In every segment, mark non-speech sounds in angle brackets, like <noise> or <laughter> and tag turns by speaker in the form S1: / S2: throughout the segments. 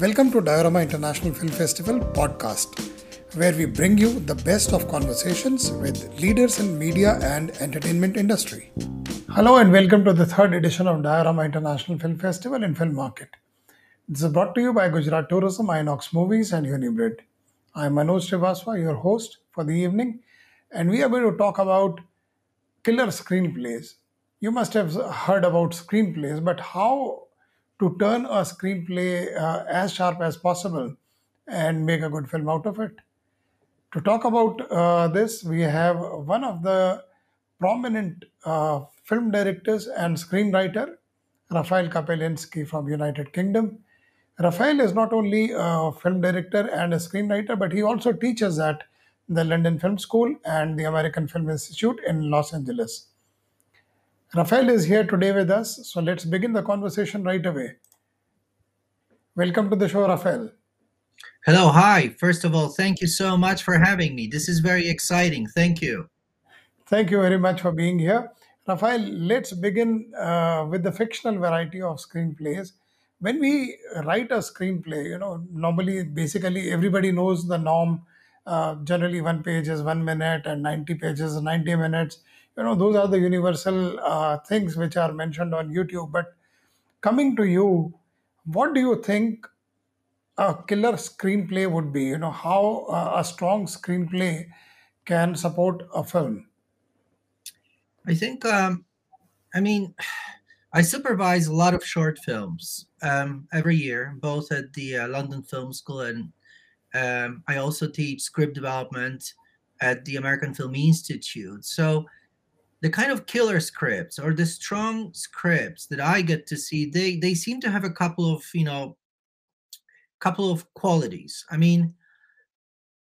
S1: Welcome to Diorama International Film Festival podcast, where we bring you the best of conversations with leaders in media and entertainment industry. Hello and welcome to the third edition of Diorama International Film Festival in Film Market. This is brought to you by Gujarat Tourism, Inox Movies and Unibrid. I am Manoj Srivastava, your host for the evening, and we are going to talk about killer screenplays. You must have heard about screenplays, but how to turn a screenplay uh, as sharp as possible and make a good film out of it. To talk about uh, this, we have one of the prominent uh, film directors and screenwriter, Rafael Kapelinski from United Kingdom. Rafael is not only a film director and a screenwriter, but he also teaches at the London Film School and the American Film Institute in Los Angeles. Rafael is here today with us, so let's begin the conversation right away. Welcome to the show, Rafael.
S2: Hello, hi. First of all, thank you so much for having me. This is very exciting. Thank you.
S1: Thank you very much for being here. Rafael, let's begin uh, with the fictional variety of screenplays. When we write a screenplay, you know, normally, basically, everybody knows the norm. Uh, generally, one page is one minute and 90 pages is 90 minutes. You know, those are the universal uh, things which are mentioned on YouTube. But coming to you, what do you think a killer screenplay would be? You know, how uh, a strong screenplay can support a film?
S2: I think, um, I mean, I supervise a lot of short films um, every year, both at the uh, London Film School and um, I also teach script development at the American Film Institute. So the kind of killer scripts or the strong scripts that I get to see, they they seem to have a couple of you know, couple of qualities. I mean,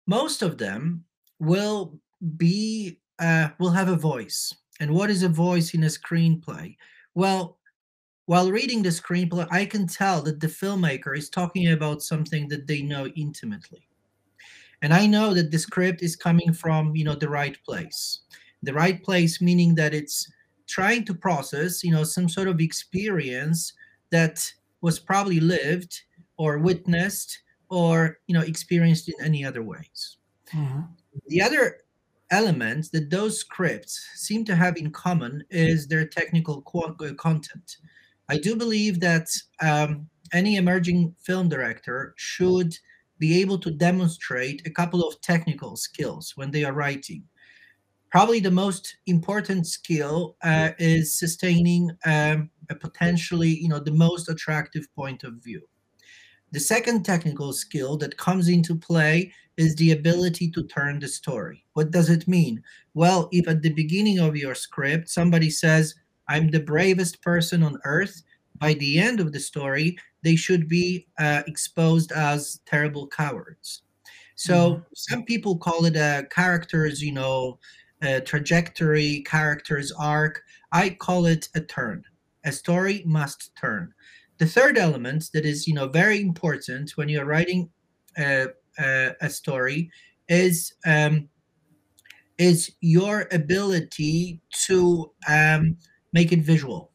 S2: most of them will be uh, will have a voice. And what is a voice in a screenplay? Well, while reading the screenplay, I can tell that the filmmaker is talking about something that they know intimately. And I know that the script is coming from, you know, the right place. The right place meaning that it's trying to process, you know, some sort of experience that was probably lived or witnessed or, you know, experienced in any other ways.
S1: Mhm.
S2: The other element that those scripts seem to have in common is their technical qu- uh, content. I do believe that um, any emerging film director should be able to demonstrate a couple of technical skills when they are writing. Probably the most important skill uh, is sustaining um, a potentially, you know, the most attractive point of view. The second technical skill that comes into play is the ability to turn the story. What does it mean? Well, if at the beginning of your script somebody says, I'm the bravest person on earth, by the end of the story, they should be uh, exposed as terrible cowards. So some people call it a character's, you know, a trajectory, character's arc. I call it a turn. A story must turn. The third element that is, you know, very important when you're writing a, story is um, is your ability to um, make it visual.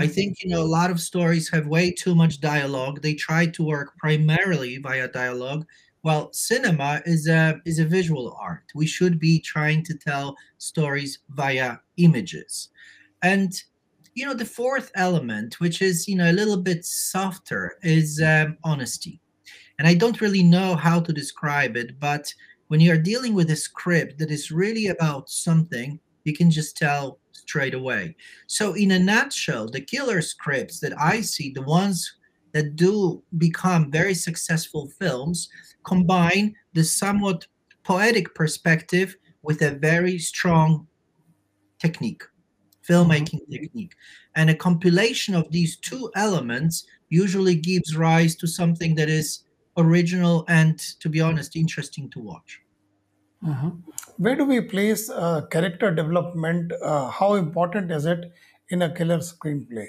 S2: I
S1: Mhm.
S2: think you know a lot of stories have way too much dialogue. They try to work primarily via dialogue, while cinema is a is a visual art. We should be trying to tell stories via images. And you know the fourth element, which is you know a little bit softer, is um, honesty. And I don't really know how to describe it, but when you're dealing with a script that is really about something, you can just tell straight away. So, in a nutshell, the killer scripts that I see, the ones that do become very successful films, combine the somewhat poetic perspective with a very strong technique, filmmaking technique. And a compilation of these two elements usually gives rise to something that is original and, to be honest, interesting to watch.
S1: Mhm. Where do we place uh, character development? Uh, how important is it in a killer screenplay?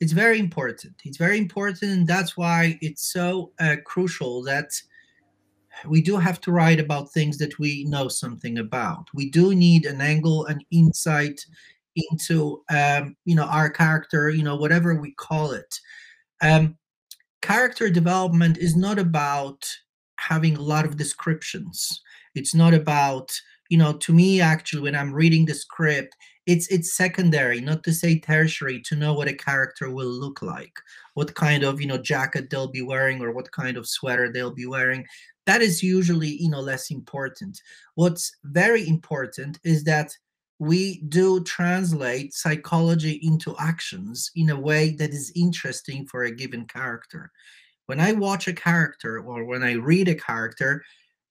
S2: It's very important. It's very important, and that's why it's so uh, crucial that we do have to write about things that we know something about. We do need an angle, an insight into, um, you know, our character, you know, whatever we call it. Um, character development is not about having a lot of descriptions. It's not about, you know, to me actually when I'm reading the script, it's it's secondary, not to say tertiary, to know what a character will look like, what kind of, you know, jacket they'll be wearing or what kind of sweater they'll be wearing. That is usually, you know, less important. What's very important is that we do translate psychology into actions in a way that is interesting for a given character. When I watch a character or when I read a character,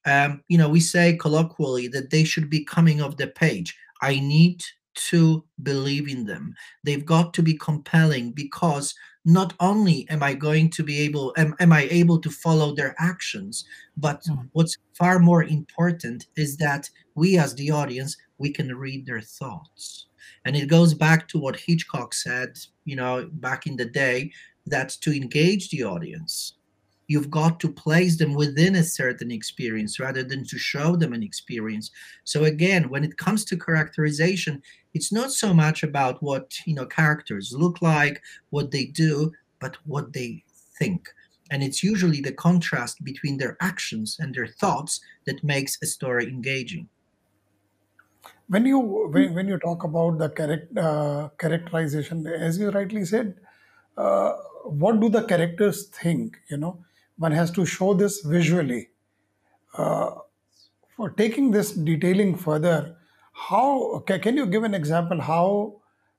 S2: um, you know, we say colloquially that they should be coming off the page. I need to believe in them. They've got to be compelling because not only am I going to be able, am, am I able to follow their actions, but mm. what's far more important is that we as the audience we can read their thoughts. And it goes back to what Hitchcock said, you know, back in the day, that to engage the audience, you've got to place them within a certain experience rather than to show them an experience. So again, when it comes to characterization, it's not so much about what you know characters look like, what they do, but what they think. And it's usually the contrast between their actions and their thoughts that makes a story engaging
S1: when you when, when you talk about the correct uh, characterization as you rightly said uh, what do the characters think you know one has to show this visually uh, for taking this detailing further how can you give an example how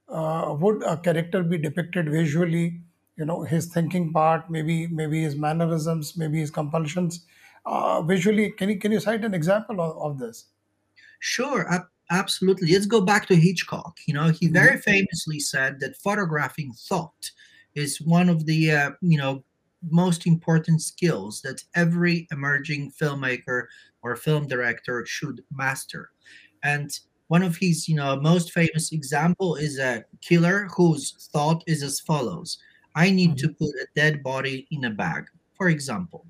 S1: uh, would a character be depicted visually you know his thinking part maybe maybe his mannerisms maybe his compulsions uh, visually can you can you cite an example of, of this
S2: sure absolutely. Let's go back to Hitchcock. You know, he very mm-hmm. famously said that photographing thought is one of the uh, you know most important skills that every emerging filmmaker or film director should master. And one of his you know most famous example is a killer whose thought is as follows: I need mm-hmm. to put a dead body in a bag, for example.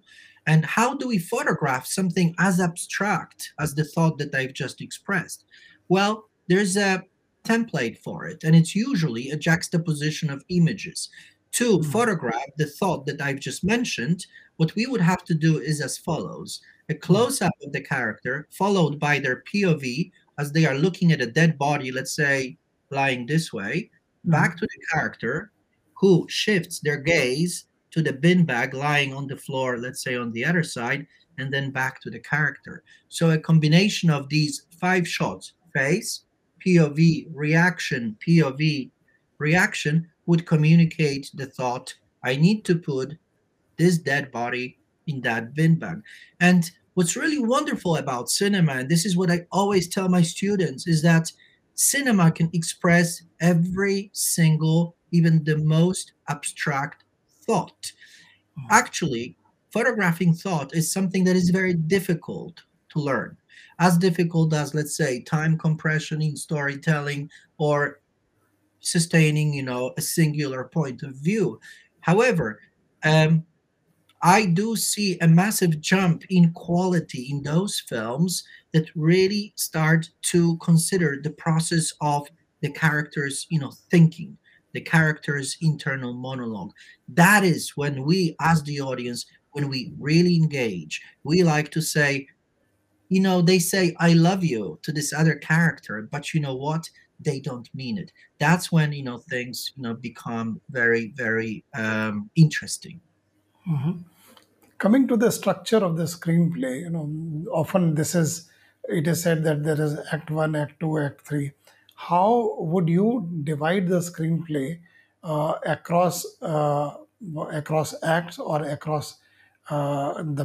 S2: And how do we photograph something as abstract as the thought that I've just expressed? Well, there's a template for it, and it's usually a juxtaposition of images. To mm. photograph the thought that I've just mentioned, what we would have to do is as follows a hmm. close up of the character, followed by their POV as they are looking at a dead body, let's say lying this way, mm. back to the character who shifts their gaze to the bin bag lying on the floor, let's say on the other side, and then back to the character. So a combination of these five shots face, POV, reaction, POV, reaction would communicate the thought, I need to put this dead body in that bin bag. And what's really wonderful about cinema, and this is what I always tell my students, is that cinema can express every single, even the most abstract thought. Hmm. Actually, photographing thought is something that is very difficult to learn as difficult as let's say time compression in storytelling or sustaining you know a singular point of view. However um, i do see a massive jump in quality in those films that really start to consider the process of the characters you know thinking the character's internal monologue. That is when we as the audience when we really engage we like to say you know they say i love you to this other character. But you know what they don't mean it. That's when you know things you know become very very um, interesting.
S1: Mm-hmm. coming to the structure of the screenplay you know often this is it is said that there is act 1 act 2 act 3 how would you divide the screenplay uh, across uh, across acts or across uh, the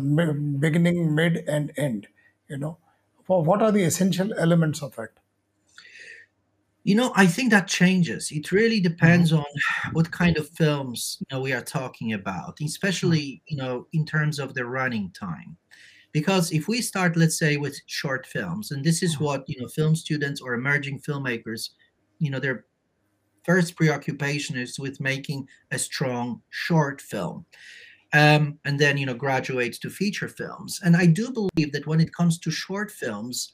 S1: beginning mid and end you know? For what are the essential elements of it
S2: you know i think that changes it really depends mm-hmm. on what kind of films you know we are talking about especially mm-hmm. you know in terms of the running time because if we start let's say with short films and this is mm-hmm. what you know film students or emerging filmmakers you know their first preoccupation is with making a strong short film um, and then you know graduates to feature films. And I do believe that when it comes to short films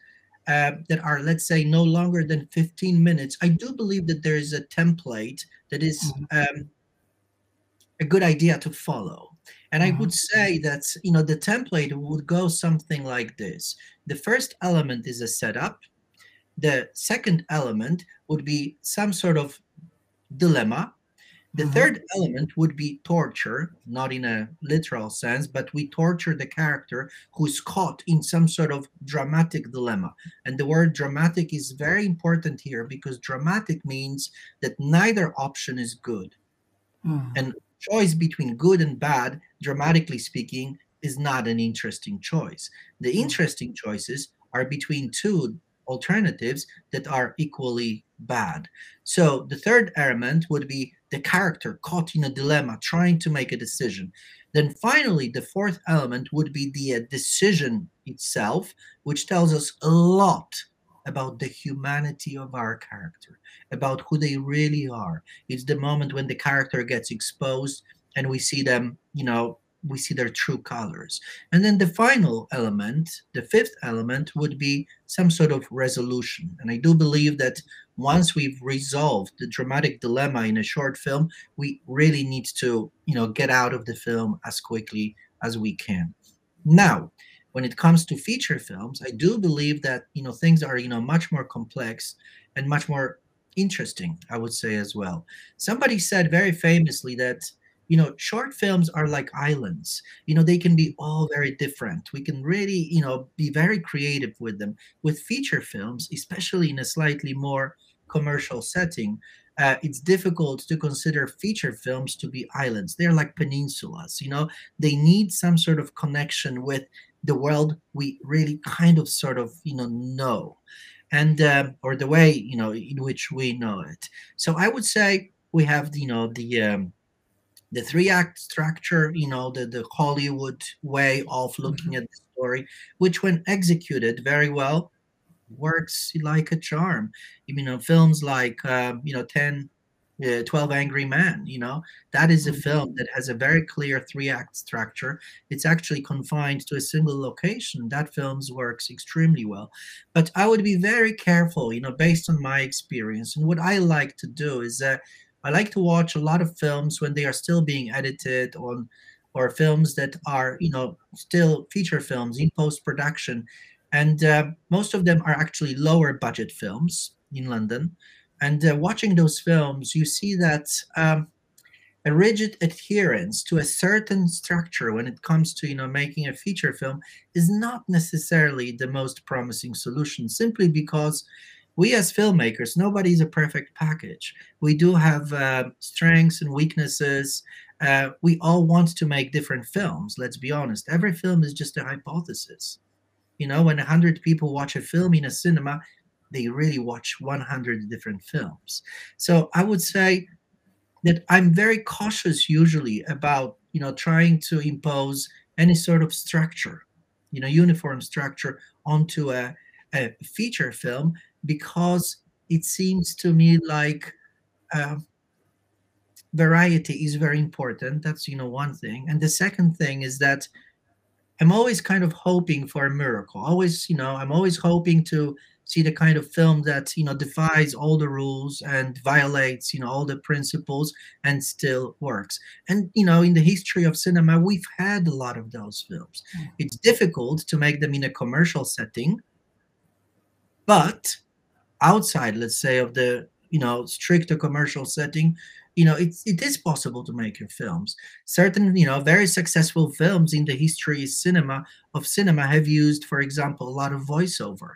S2: uh, that are, let's say, no longer than 15 minutes, I do believe that there is a template that is mm-hmm. um, a good idea to follow. And I
S1: Mhm.
S2: would say that you know the template would go something like this. The first element is a setup. The second element would be some sort of dilemma. The
S1: Mhm.
S2: third element would be torture, not in a literal sense, but we torture the character who's caught in some sort of dramatic dilemma. And the word dramatic is very important here because dramatic means that neither option is good.
S1: Mhm.
S2: And choice between good and bad, dramatically speaking, is not an interesting choice. The interesting choices are between two alternatives that are equally bad. So the third element would be the character caught in a dilemma, trying to make a decision. Then finally, the fourth element would be the uh, decision itself, which tells us a lot about the humanity of our character, about who they really are. It's the moment when the character gets exposed and we see them, you know, we see their true colors. And then the final element, the fifth element, would be some sort of resolution. And I do believe that once we've resolved the dramatic dilemma in a short film, we really need to, you know, get out of the film as quickly as we can. Now, when it comes to feature films, I do believe that, you know, things are, you know, much more complex and much more interesting, I would say as well. Somebody said very famously that you know short films are like islands. You know they can be all very different. We can really you know be very creative with them. With feature films especially in a slightly more commercial setting uh, it's difficult to consider feature films to be islands. They're like peninsulas you know? They need some sort of connection with the world we really kind of sort of you know know. And um, or the way you know in which we know it. So i would say we have you know the um, the three act structure, you know, the, the Hollywood way of looking at the story, which when executed very well, works like a charm. You know, films like, uh, you know, 10, uh, 12 Angry Men, you know, that is a film that has a very clear three act structure. It's actually confined to a single location. That film's works extremely well. But I would be very careful, you know, based on my experience. And what I like to do is uh, I like to watch a lot of films when they are still being edited on or films that are, you know, still feature films in post production. And uh, most of them are actually lower budget films in London. And uh, watching those films, you see that um, a rigid adherence to a certain structure when it comes to you know making a feature film is not necessarily the most promising solution simply because we as filmmakers nobody's a perfect package. We do have uh, strengths and weaknesses. Uh, we all want to make different films let's be honest. Every film is just a hypothesis. You know when 100 people watch a film in a cinema they really watch 100 different films. So i would say that i'm very cautious usually about you know trying to impose any sort of structure you know uniform structure onto a, a feature film because it seems to me like uh, variety is very important. That's you know one thing. And the second thing is that i'm always kind of hoping for a miracle. Always you know i'm always hoping to see the kind of film that you know defies all the rules and violates you know all the principles and still works. And you know in the history of cinema we've had a lot of those films. It's difficult to make them in a commercial setting but outside let's say of the you know stricter commercial setting you know it's it is possible to make your films. Certain you know very successful films in the history cinema of cinema have used for example a lot of voiceover.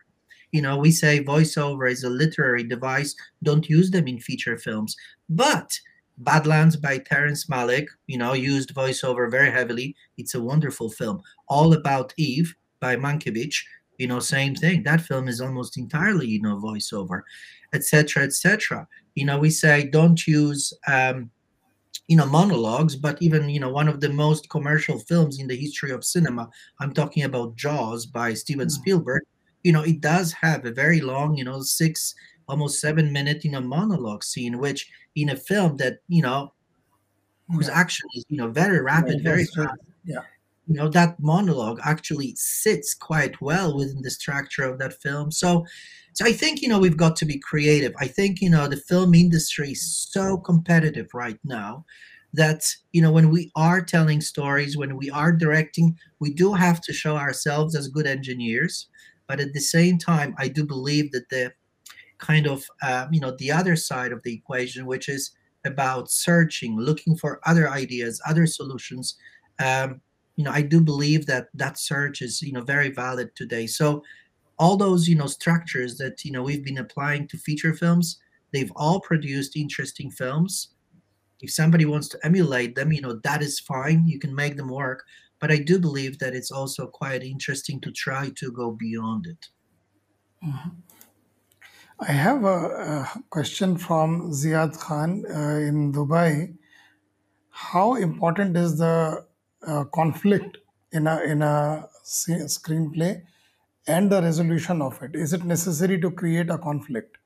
S2: You know we say voiceover is a literary device. Don't use them in feature films. But badlands by terrence malick you know used voiceover very heavily. It's a wonderful film. All about eve by mankiewicz you know same thing. That film is almost entirely you know voiceover etc etc you know we say don't use um you know monologues but even you know one of the most commercial films in the history of cinema i'm talking about jaws by steven spielberg you know it does have a very long you know six almost seven minute you know monologue scene which in a film that you know whose action is you know very rapid very fast.
S1: Yeah.
S2: You know that monologue actually sits quite well within the structure of that film. So so i think you know we've got to be creative. I think you know the film industry is so competitive right now that you know when we are telling stories when we are directing we do have to show ourselves as good engineers. But at the same time i do believe that the kind of uh, you know the other side of the equation which is about searching looking for other ideas other solutions um, you know i do believe that that search is you know very valid today. So all those you know structures that you know we've been applying to feature films they've all produced interesting films. If somebody wants to emulate them you know that is fine. You can make them work. But i do believe that it's also quite interesting to try to go beyond it.
S1: Mm-hmm. I have a, a, question from Ziad Khan uh, in Dubai. How important is the conflict in a in a screenplay and the resolution of it? Is it necessary to create a conflict?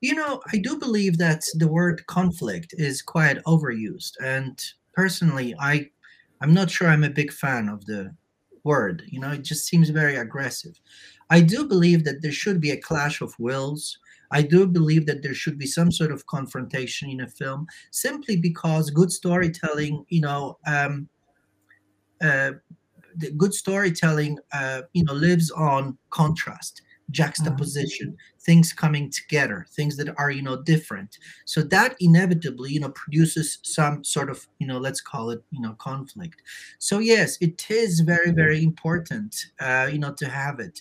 S2: You know, I do believe that the word conflict is quite overused, and personally, I I'm not sure I'm a big fan of the word. You know, it just seems very aggressive. I do believe that there should be a clash of wills. I do believe that there should be some sort of confrontation in a film, simply because good storytelling, you know, um, uh, the good storytelling, uh, you know, lives on contrast juxtaposition mm-hmm. things coming together things that are you know different. So that inevitably you know produces some sort of you know let's call it you know conflict. So yes it is very very important uh, you know to have it.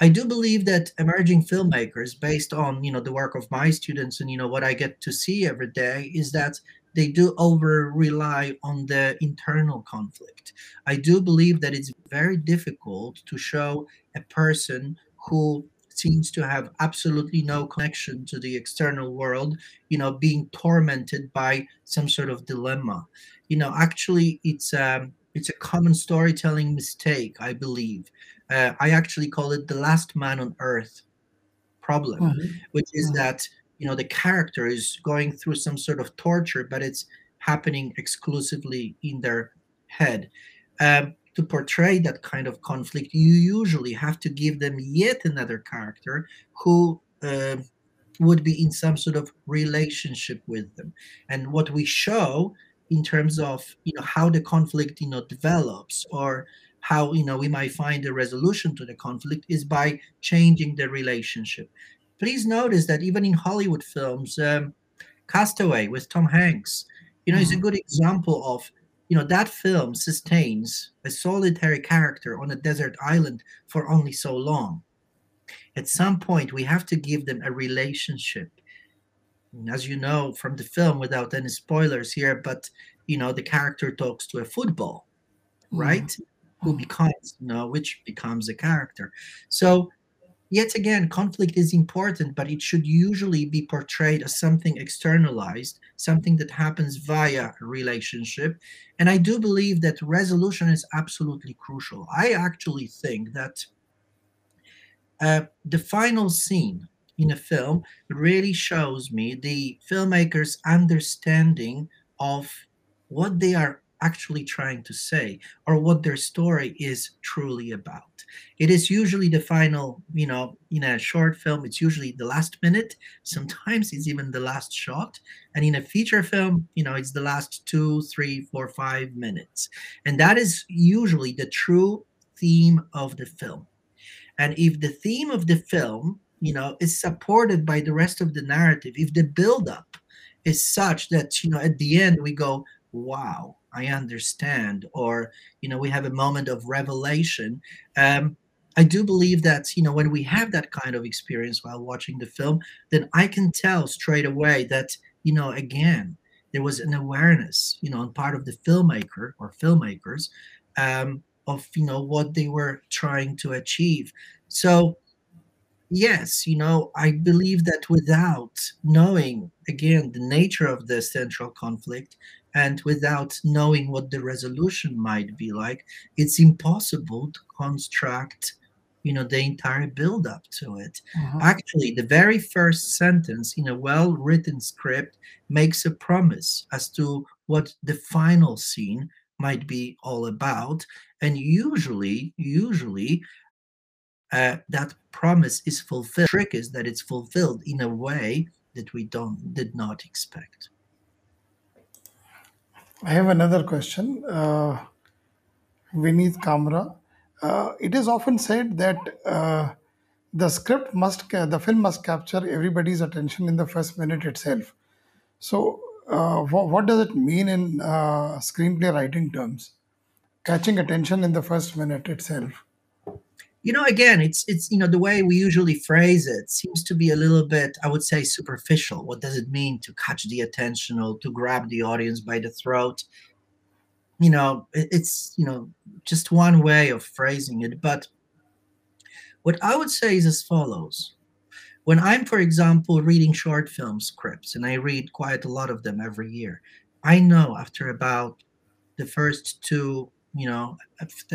S2: I do believe that emerging filmmakers, based on you know the work of my students and you know what I get to see every day, is that they do over rely on the internal conflict. I do believe that it's very difficult to show a person who seems to have absolutely no connection to the external world you know being tormented by some sort of dilemma you know actually it's a it's a common storytelling mistake i believe uh, i actually call it the last man on earth problem mm-hmm. which is mm-hmm. that you know the character is going through some sort of torture but it's happening exclusively in their head um, to portray that kind of conflict, you usually have to give them yet another character who uh, would be in some sort of relationship with them. And what we show in terms of you know how the conflict you know develops or how you know we might find a resolution to the conflict is by changing the relationship. Please notice that even in Hollywood films, um, Castaway with Tom Hanks, you know, mm-hmm. is a good example of you know that film sustains a solitary character on a desert island for only so long. At some point we have to give them a relationship. As you know from the film without any spoilers here but you know the character talks to a football right? Mm-hmm. who becomes you know which becomes a character. So Yet again, conflict is important, but it should usually be portrayed as something externalized, something that happens via a relationship. And I do believe that resolution is absolutely crucial. I actually think that uh, the final scene in a film really shows me the filmmaker's understanding of what they are actually trying to say or what their story is truly about. It is usually the final, you know, in a short film, it's usually the last minute. Sometimes it's even the last shot. And in a feature film, you know, it's the last two, three, four, five minutes. And that is usually the true theme of the film. And if the theme of the film, you know, is supported by the rest of the narrative, if the buildup is such that, you know, at the end we go, wow, I understand, or you know, we have a moment of revelation. Um, I do believe that you know when we have that kind of experience while watching the film, then I can tell straight away that you know again there was an awareness you know on part of the filmmaker or filmmakers um, of you know what they were trying to achieve. So yes, you know I believe that without knowing again the nature of the central conflict, and without knowing what the resolution might be like it's impossible to construct you know the entire build up to it. Uh-huh. actually the very first sentence in a well written script makes a promise as to what the final scene might be all about. And usually usually uh, that promise is fulfilled the trick is that it's fulfilled in a way that we don't did not expect
S1: I have another question. Uh, Vineet Kamra. Uh, it is often said that uh, the script must, ca- the film must capture everybody's attention in the first minute itself. So, uh, wha what does it mean in uh, screenplay writing terms? Catching attention in the first minute itself.
S2: You know again it's it's you know the way we usually phrase it seems to be a little bit i would say superficial. What does it mean to catch the attention or to grab the audience by the throat? You know it's you know just one way of phrasing it. But what i would say is as follows. When i'm for example reading short film scripts and i read quite a lot of them every year i know after about the first two you know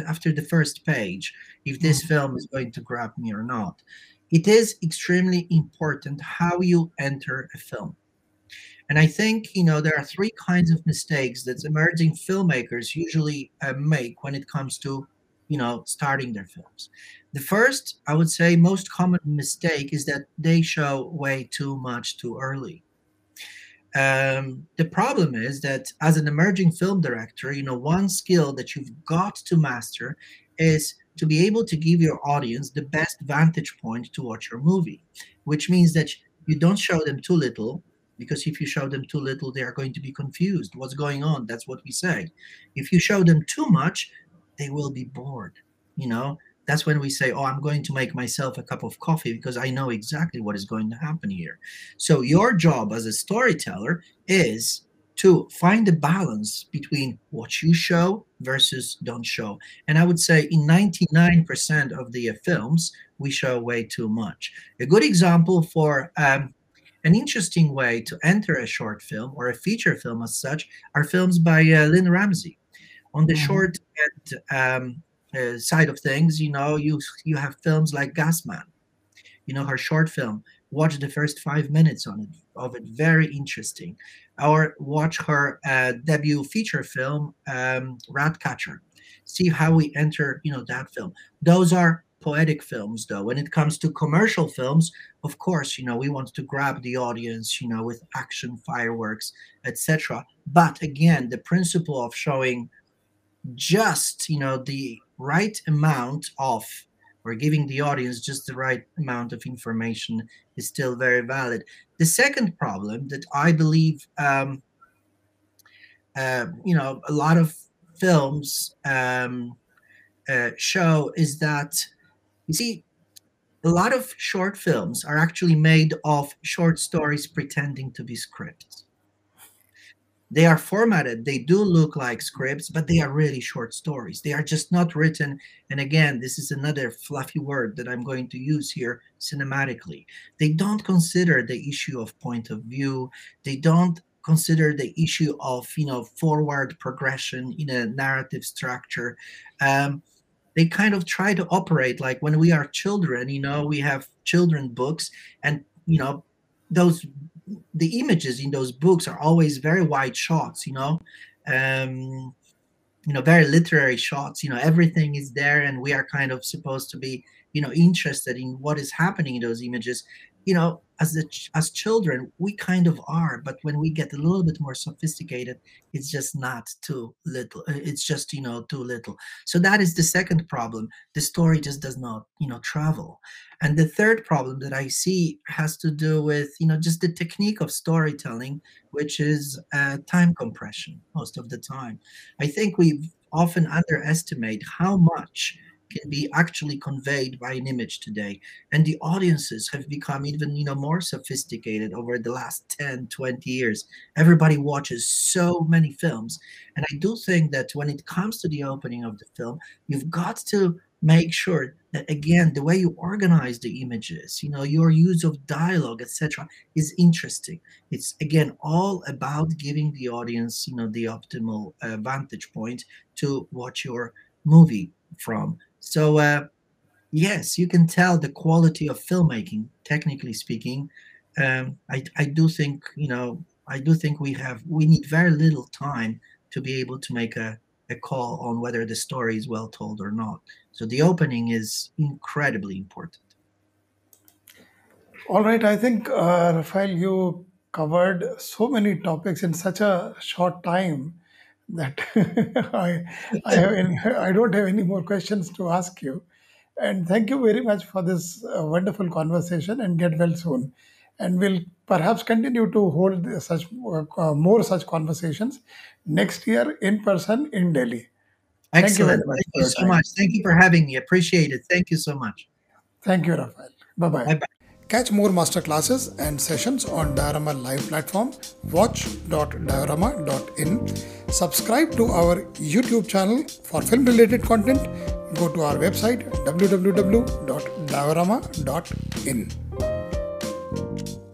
S2: after, the first page if this
S1: Mm,
S2: film is going to grab me or not. It is extremely important how you enter a film. And i think you know there are three kinds of mistakes that emerging filmmakers usually uh, make when it comes to you know starting their films. The first i would say most common mistake is that they show way too much too early um, the problem is that as an emerging film director, you know, one skill that you've got to master is to be able to give your audience the best vantage point to watch your movie, which means that you don't show them too little, because if you show them too little, they are going to be confused. What's going on? That's what we say. If you show them too much, they will be bored. You know, that's when we say, Oh, I'm going to make myself a cup of coffee because I know exactly what is going to happen here so your job as a storyteller is to find a balance between what you show versus don't show. And I would say in 99% of the films, we show way too much. A good example for um, an interesting way to enter a short film or a feature film as such are films by uh, Lynne Ramsay. On the
S1: mhm,
S2: short end, um, uh, side of things, you know, you you have films like Gasman you know her short film watch the first five minutes on it of it very interesting. Or watch her uh, debut feature film um, ratcatcher. See how we enter you know that film. Those are poetic films though. When it comes to commercial films of course you know we want to grab the audience you know with action fireworks etc but again the principle of showing just you know the right amount of or giving the audience just the right amount of information is still very valid. The second problem that i believe um, uh, you know a lot of films um, uh, show is that you see a lot of short films are actually made of short stories pretending to be scripts they are formatted they do look like scripts but they are really short stories. They are just not written and again this is another fluffy word that i'm going to use here cinematically. They don't consider the issue of point of view. They don't consider the issue of you know forward progression in a narrative structure. Um, they kind of try to operate like when we are children you know we have children books and you know those the images in those books are always very wide shots you know? Um you know very literary shots you know everything is there and we are kind of supposed to be you know interested in what is happening in those images you know as ch- as children we kind of are but when we get a little bit more sophisticated it's just not too little uh, it's just you know too little. So that is the second problem. The story just does not you know travel. And the third problem that i see has to do with you know just the technique of storytelling which is uh, time compression most of the time. I think we often underestimate how much can be actually conveyed by an image today. And the audiences have become even you know more sophisticated over the last 10, 20 years. Everybody watches so many films. And i do think that when it comes to the opening of the film you've got to make sure that again the way you organize the images you know your use of dialogue etc is interesting. It's again all about giving the audience you know the optimal uh, vantage point to watch your movie from so uh, yes you can tell the quality of filmmaking technically speaking. Um, I, I do think you know i do think we have we need very little time to be able to make a, a call on whether the story is well told or not. So the opening is incredibly important.
S1: All right, I think, uh, Rafael, you covered so many topics in such a short time that <laughs> I, I, have any, I don't have any more questions to ask you. And thank you very much for this uh, wonderful conversation and get well soon. And we'll perhaps continue to hold such uh, uh, more such conversations next year in person in Delhi. Thank you very
S2: Excellent.
S1: much
S2: Thank
S1: for
S2: you
S1: your
S2: so
S1: time.
S2: much. Thank you for having me. Appreciate it. Thank you so much.
S1: Thank you, Rafael. Bye bye.
S2: Bye-bye.
S1: Catch more masterclasses and sessions on Diorama Live platform. Watch.diorama.in. Subscribe to our YouTube channel for film related content. Go to our website www.diorama.in.